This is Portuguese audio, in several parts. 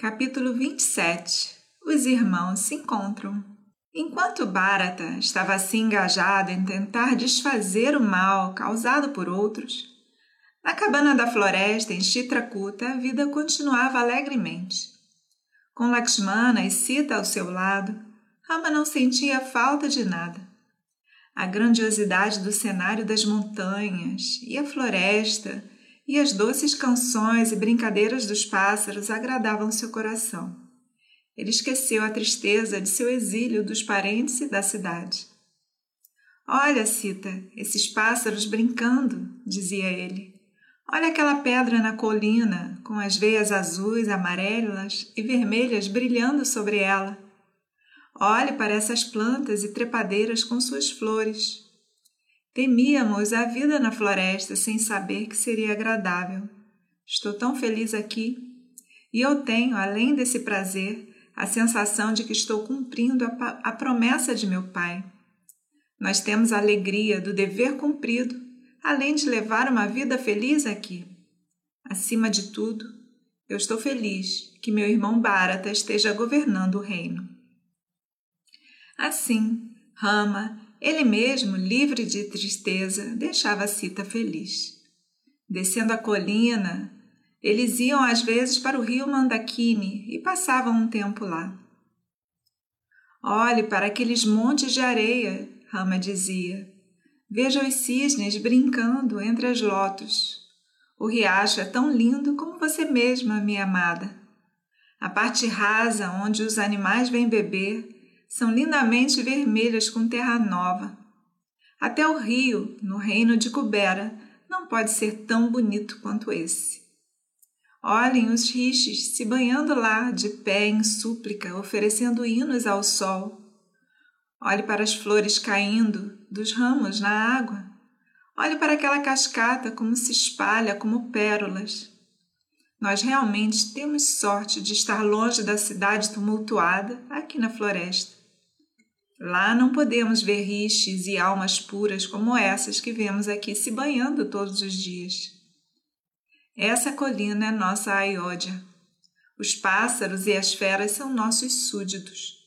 Capítulo 27 Os irmãos se encontram. Enquanto Bharata estava assim engajado em tentar desfazer o mal causado por outros, na cabana da floresta em Chitrakuta a vida continuava alegremente. Com Lakshmana e Sita ao seu lado, Rama não sentia falta de nada. A grandiosidade do cenário das montanhas e a floresta e as doces canções e brincadeiras dos pássaros agradavam seu coração. Ele esqueceu a tristeza de seu exílio dos parentes e da cidade. Olha, Cita, esses pássaros brincando, dizia ele. Olha aquela pedra na colina, com as veias azuis, amarelas e vermelhas brilhando sobre ela. Olhe para essas plantas e trepadeiras com suas flores. Temíamos a vida na floresta sem saber que seria agradável. Estou tão feliz aqui. E eu tenho, além desse prazer, a sensação de que estou cumprindo a, a promessa de meu pai. Nós temos a alegria do dever cumprido, além de levar uma vida feliz aqui. Acima de tudo, eu estou feliz que meu irmão Bharata esteja governando o reino. Assim, Rama ele mesmo, livre de tristeza, deixava Sita feliz. Descendo a colina, eles iam às vezes para o rio Mandakini e passavam um tempo lá. Olhe para aqueles montes de areia, Rama dizia. Veja os cisnes brincando entre as lotos. O riacho é tão lindo como você mesma, minha amada. A parte rasa onde os animais vêm beber são lindamente vermelhas com terra nova. Até o rio, no reino de Cubera, não pode ser tão bonito quanto esse. Olhem os rixes se banhando lá, de pé em súplica, oferecendo hinos ao sol. Olhe para as flores caindo dos ramos na água. Olhe para aquela cascata como se espalha como pérolas. Nós realmente temos sorte de estar longe da cidade tumultuada aqui na floresta. Lá não podemos ver rixes e almas puras como essas que vemos aqui se banhando todos os dias. Essa colina é nossa Ayodhya. Os pássaros e as feras são nossos súditos.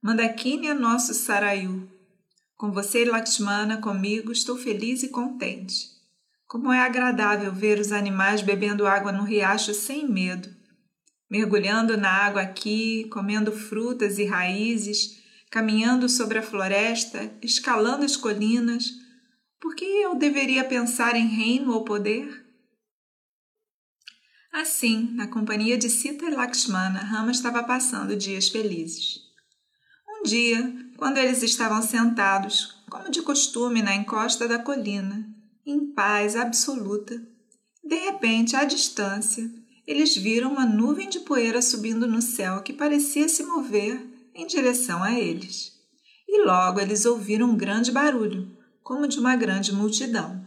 Mandakini é nosso Sarayu. Com você, Lakshmana, comigo, estou feliz e contente. Como é agradável ver os animais bebendo água no riacho sem medo, mergulhando na água aqui, comendo frutas e raízes caminhando sobre a floresta, escalando as colinas, por que eu deveria pensar em reino ou poder? Assim, na companhia de Sita e Lakshmana, Rama estava passando dias felizes. Um dia, quando eles estavam sentados, como de costume, na encosta da colina, em paz absoluta, de repente, à distância, eles viram uma nuvem de poeira subindo no céu que parecia se mover em direção a eles. E logo eles ouviram um grande barulho, como de uma grande multidão.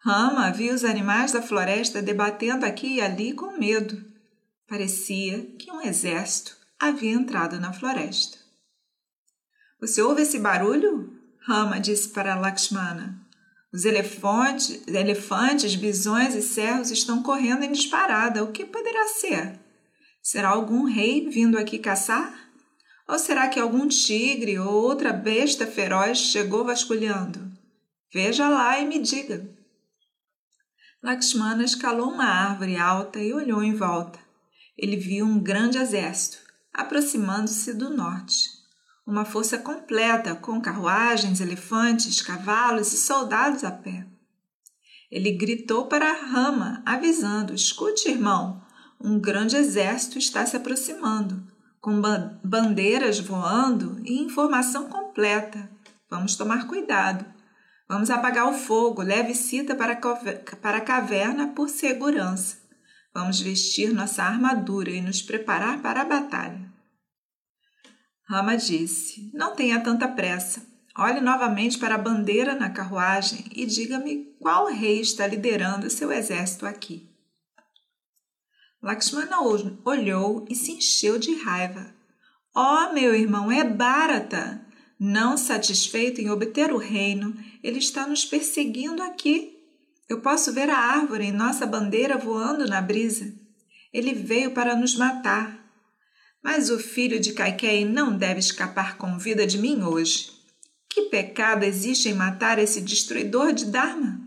Rama viu os animais da floresta debatendo aqui e ali com medo. Parecia que um exército havia entrado na floresta. Você ouve esse barulho? Rama disse para Lakshmana. Os elefantes, elefantes, bisões e cervos estão correndo em disparada. O que poderá ser? Será algum rei vindo aqui caçar? Ou será que algum tigre ou outra besta feroz chegou vasculhando? Veja lá e me diga. Lakshmana escalou uma árvore alta e olhou em volta. Ele viu um grande exército aproximando-se do norte. Uma força completa, com carruagens, elefantes, cavalos e soldados a pé. Ele gritou para rama, avisando: Escute, irmão, um grande exército está se aproximando com bandeiras voando e informação completa. Vamos tomar cuidado. Vamos apagar o fogo, leve Cita para, a caverna por segurança. Vamos vestir nossa armadura e nos preparar para a batalha. Rama disse: Não tenha tanta pressa. Olhe novamente para a bandeira na carruagem e diga-me qual rei está liderando seu exército aqui. Lakshmana olhou e se encheu de raiva. Ó, oh, meu irmão, é Bharata! Não satisfeito em obter o reino, ele está nos perseguindo aqui. Eu posso ver a árvore em nossa bandeira voando na brisa. Ele veio para nos matar. Mas o filho de Kaikei não deve escapar com vida de mim hoje. Que pecado existe em matar esse destruidor de Dharma?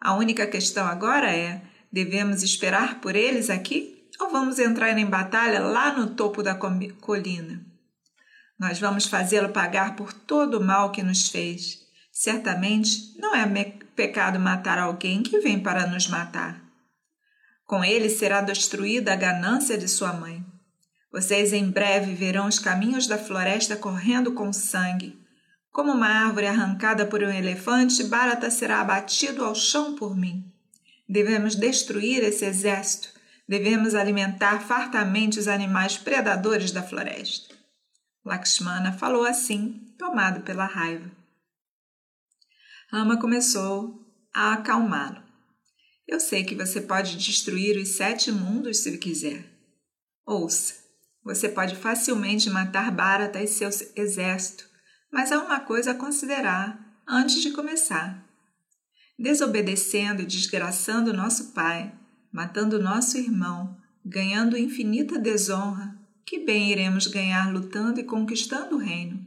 A única questão agora é: devemos esperar por eles aqui ou vamos entrar em batalha lá no topo da colina? Nós vamos fazê-lo pagar por todo o mal que nos fez. Certamente não é pecado matar alguém que vem para nos matar. Com ele será destruída a ganância de sua mãe. Vocês em breve verão os caminhos da floresta correndo com sangue. Como uma árvore arrancada por um elefante, Bharata será abatido ao chão por mim. Devemos destruir esse exército. Devemos alimentar fartamente os animais predadores da floresta. Lakshmana falou assim, tomado pela raiva. Rama começou a acalmá-lo. Eu sei que você pode destruir os sete mundos se quiser. Ouça, você pode facilmente matar Bharata e seu exército, mas há uma coisa a considerar antes de começar. Desobedecendo e desgraçando nosso pai, matando nosso irmão, ganhando infinita desonra, que bem iremos ganhar lutando e conquistando o reino?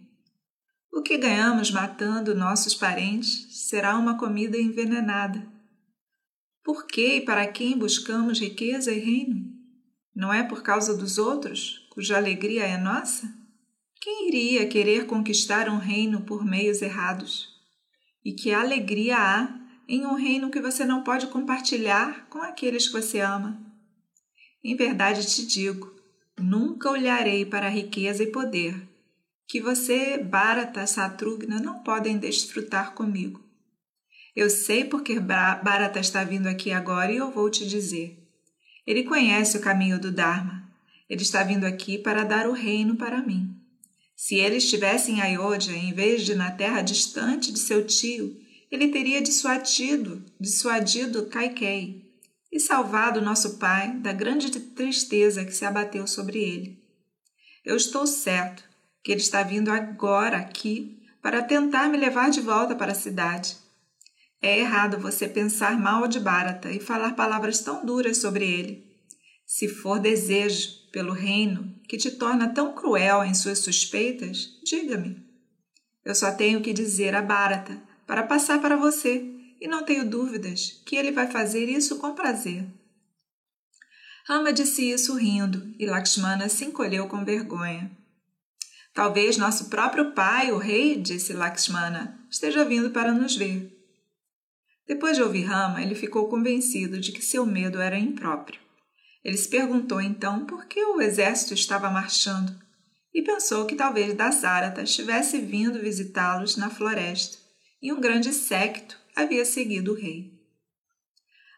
O que ganhamos matando nossos parentes será uma comida envenenada. Por que e para quem buscamos riqueza e reino? Não é por causa dos outros, cuja alegria é nossa? Quem iria querer conquistar um reino por meios errados? E que alegria há em um reino que você não pode compartilhar com aqueles que você ama? Em verdade te digo, nunca olharei para a riqueza e poder, que você, Bharata Satrugna, não podem desfrutar comigo. Eu sei porque Bharata está vindo aqui agora e eu vou te dizer. Ele conhece o caminho do Dharma. Ele está vindo aqui para dar o reino para mim. Se ele estivesse em Ayodhya, em vez de na terra distante de seu tio, ele teria dissuadido, dissuadido Kaikei e salvado nosso pai da grande tristeza que se abateu sobre ele. Eu estou certo que ele está vindo agora aqui para tentar me levar de volta para a cidade. É errado você pensar mal de Bharata e falar palavras tão duras sobre ele. Se for desejo pelo reino que te torna tão cruel em suas suspeitas, diga-me. Eu só tenho que dizer a Bharata para passar para você e não tenho dúvidas que ele vai fazer isso com prazer. Rama disse isso rindo e Lakshmana se encolheu com vergonha. Talvez nosso próprio pai, o rei, disse Lakshmana, esteja vindo para nos ver. Depois de ouvir Rama, ele ficou convencido de que seu medo era impróprio. Ele se perguntou então por que o exército estava marchando e pensou que talvez Dasarata estivesse vindo visitá-los na floresta e um grande séquito havia seguido o rei.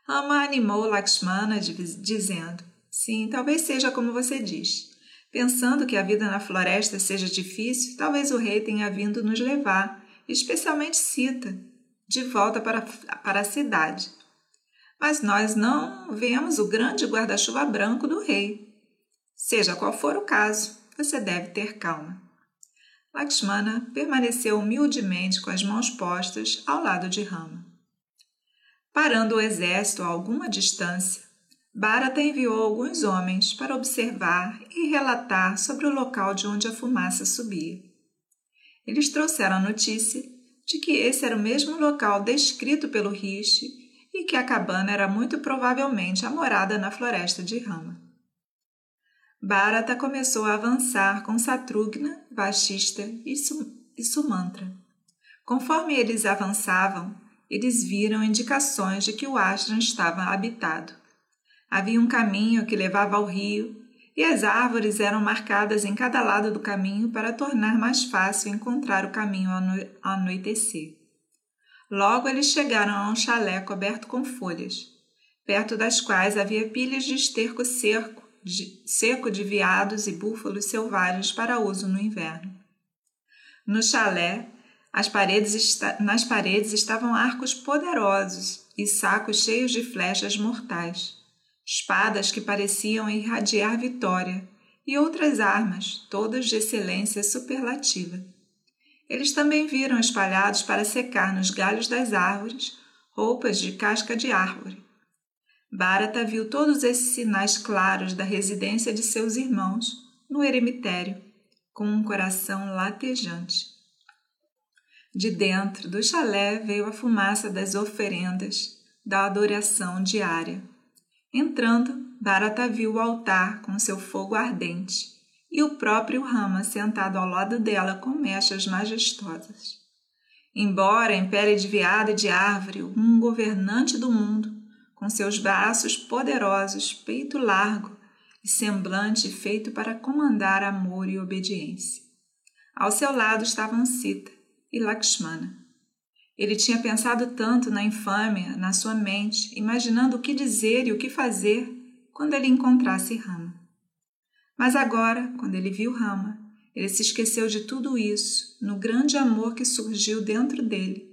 Rama animou Lakshmana dizendo: Sim, talvez seja como você diz. Pensando que a vida na floresta seja difícil, talvez o rei tenha vindo nos levar, especialmente Sita, de volta para, para a cidade. Mas nós não vemos o grande guarda-chuva branco do rei. Seja qual for o caso, você deve ter calma. Lakshmana permaneceu humildemente com as mãos postas ao lado de Rama. Parando o exército a alguma distância, Bharata enviou alguns homens para observar e relatar sobre o local de onde a fumaça subia. Eles trouxeram a notícia de que esse era o mesmo local descrito pelo Rishi e que a cabana era muito provavelmente a morada na floresta de Rama. Bharata começou a avançar com Satrugna, Vashista e Sumantra. Conforme eles avançavam, eles viram indicações de que o ashram estava habitado. Havia um caminho que levava ao rio, e as árvores eram marcadas em cada lado do caminho para tornar mais fácil encontrar o caminho ao anoitecer. Logo eles chegaram a um chalé coberto com folhas, perto das quais havia pilhas de esterco seco de, seco de veados e búfalos selvagens para uso no inverno. No chalé, paredes nas paredes estavam arcos poderosos e sacos cheios de flechas mortais espadas que pareciam irradiar vitória e outras armas, todas de excelência superlativa. Eles também viram espalhados para secar nos galhos das árvores roupas de casca de árvore. Bharata viu todos esses sinais claros da residência de seus irmãos no eremitério, com um coração latejante. De dentro do chalé veio a fumaça das oferendas, da adoração diária. Entrando, Bharata viu o altar com seu fogo ardente e o próprio Rama sentado ao lado dela com mechas majestosas. Embora em pele de veado e de árvore, um governante do mundo, com seus braços poderosos, peito largo e semblante feito para comandar amor e obediência. Ao seu lado estavam Sita e Lakshmana. Ele tinha pensado tanto na infâmia na sua mente, imaginando o que dizer e o que fazer quando ele encontrasse Rama. Mas agora, quando ele viu Rama, ele se esqueceu de tudo isso no grande amor que surgiu dentro dele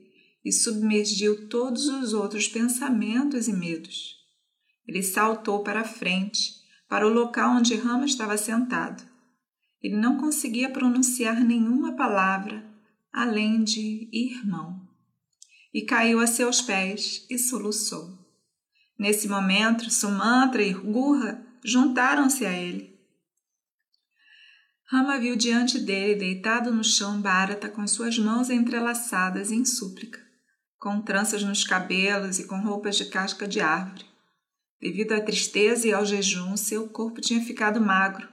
e submergiu todos os outros pensamentos e medos. Ele saltou para a frente, para o local onde Rama estava sentado. Ele não conseguia pronunciar nenhuma palavra além de irmão. E caiu a seus pés e soluçou. Nesse momento, Sumantra e Gurra juntaram-se a ele. Rama viu diante dele, deitado no chão, Bharata com suas mãos entrelaçadas em súplica, com tranças nos cabelos e com roupas de casca de árvore. Devido à tristeza e ao jejum, seu corpo tinha ficado magro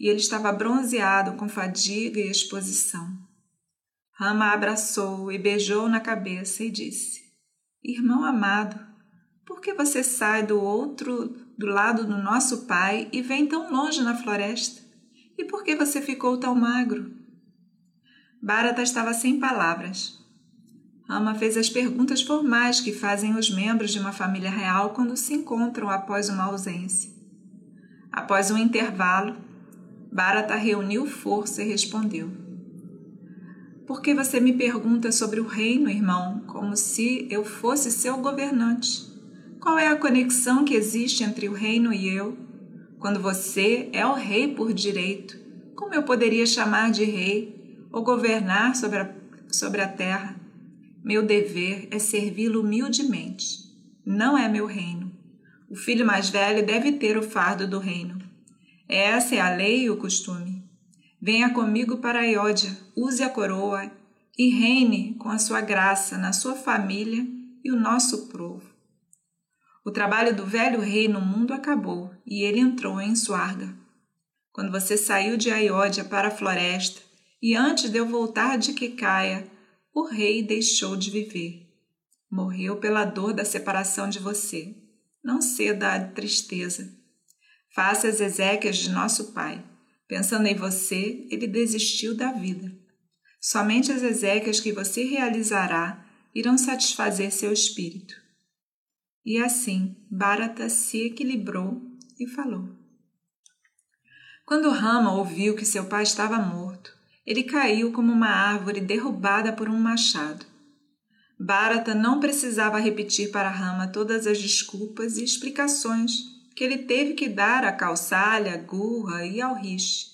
e ele estava bronzeado com fadiga e exposição. Rama abraçou e beijou na cabeça e disse: Irmão amado, por que você sai do outro do lado do nosso pai e vem tão longe na floresta? E por que você ficou tão magro? Bharata estava sem palavras. Rama fez as perguntas formais que fazem os membros de uma família real quando se encontram após uma ausência. Após um intervalo, Bharata reuniu força e respondeu: Por que você me pergunta sobre o reino, irmão, como se eu fosse seu governante? Qual é a conexão que existe entre o reino e eu? Quando você é o rei por direito, como eu poderia chamar de rei ou governar sobre a, sobre a terra? Meu dever é servi-lo humildemente. Não é meu reino. O filho mais velho deve ter o fardo do reino. Essa é a lei e o costume. Venha comigo para Ayodhya, use a coroa e reine com a sua graça na sua família e o nosso povo. O trabalho do velho rei no mundo acabou e ele entrou em Swarga. Quando você saiu de Ayodhya para a floresta e antes de eu voltar de Kikaya, o rei deixou de viver. Morreu pela dor da separação de você. Não ceda à tristeza. Faça as exéquias de nosso pai. Pensando em você, ele desistiu da vida. Somente as exéquias que você realizará irão satisfazer seu espírito. E assim, Bharata se equilibrou e falou. Quando Rama ouviu que seu pai estava morto, ele caiu como uma árvore derrubada por um machado. Bharata não precisava repetir para Rama todas as desculpas e explicações que ele teve que dar a Kausalya, Gurra e ao Rishi.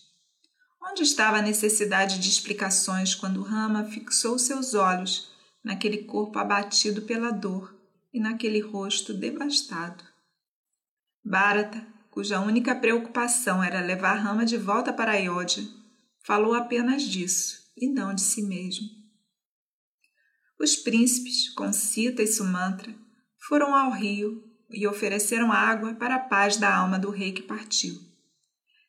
Onde estava a necessidade de explicações quando Rama fixou seus olhos naquele corpo abatido pela dor e naquele rosto devastado. Bharata, cuja única preocupação era levar Rama de volta para Ayodhya, falou apenas disso e não de si mesmo. Os príncipes, com Sita e Sumantra, foram ao rio e ofereceram água para a paz da alma do rei que partiu.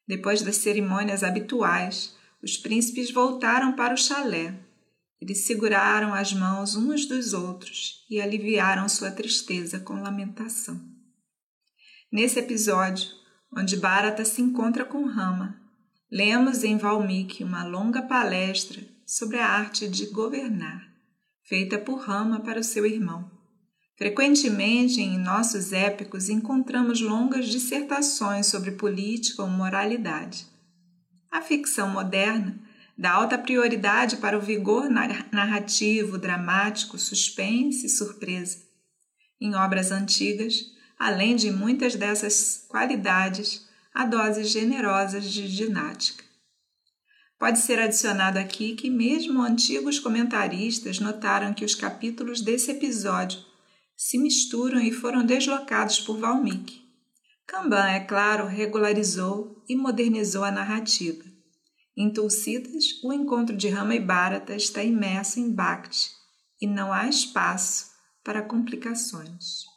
Depois das cerimônias habituais, os príncipes voltaram para o chalé eles seguraram as mãos uns dos outros e aliviaram sua tristeza com lamentação. Nesse episódio, onde Bharata se encontra com Rama, lemos em Valmiki uma longa palestra sobre a arte de governar, feita por Rama para o seu irmão. Frequentemente em nossos épicos encontramos longas dissertações sobre política ou moralidade. A ficção moderna dá alta prioridade para o vigor narrativo, dramático, suspense e surpresa. Em obras antigas, além de muitas dessas qualidades, há doses generosas de didática. Pode ser adicionado aqui que, mesmo antigos comentaristas notaram que os capítulos desse episódio se misturam e foram deslocados por Valmiki. Kanban, é claro, regularizou e modernizou a narrativa. Em Tulsidas, o encontro de Rama e Bharata está imerso em Bhakti e não há espaço para complicações.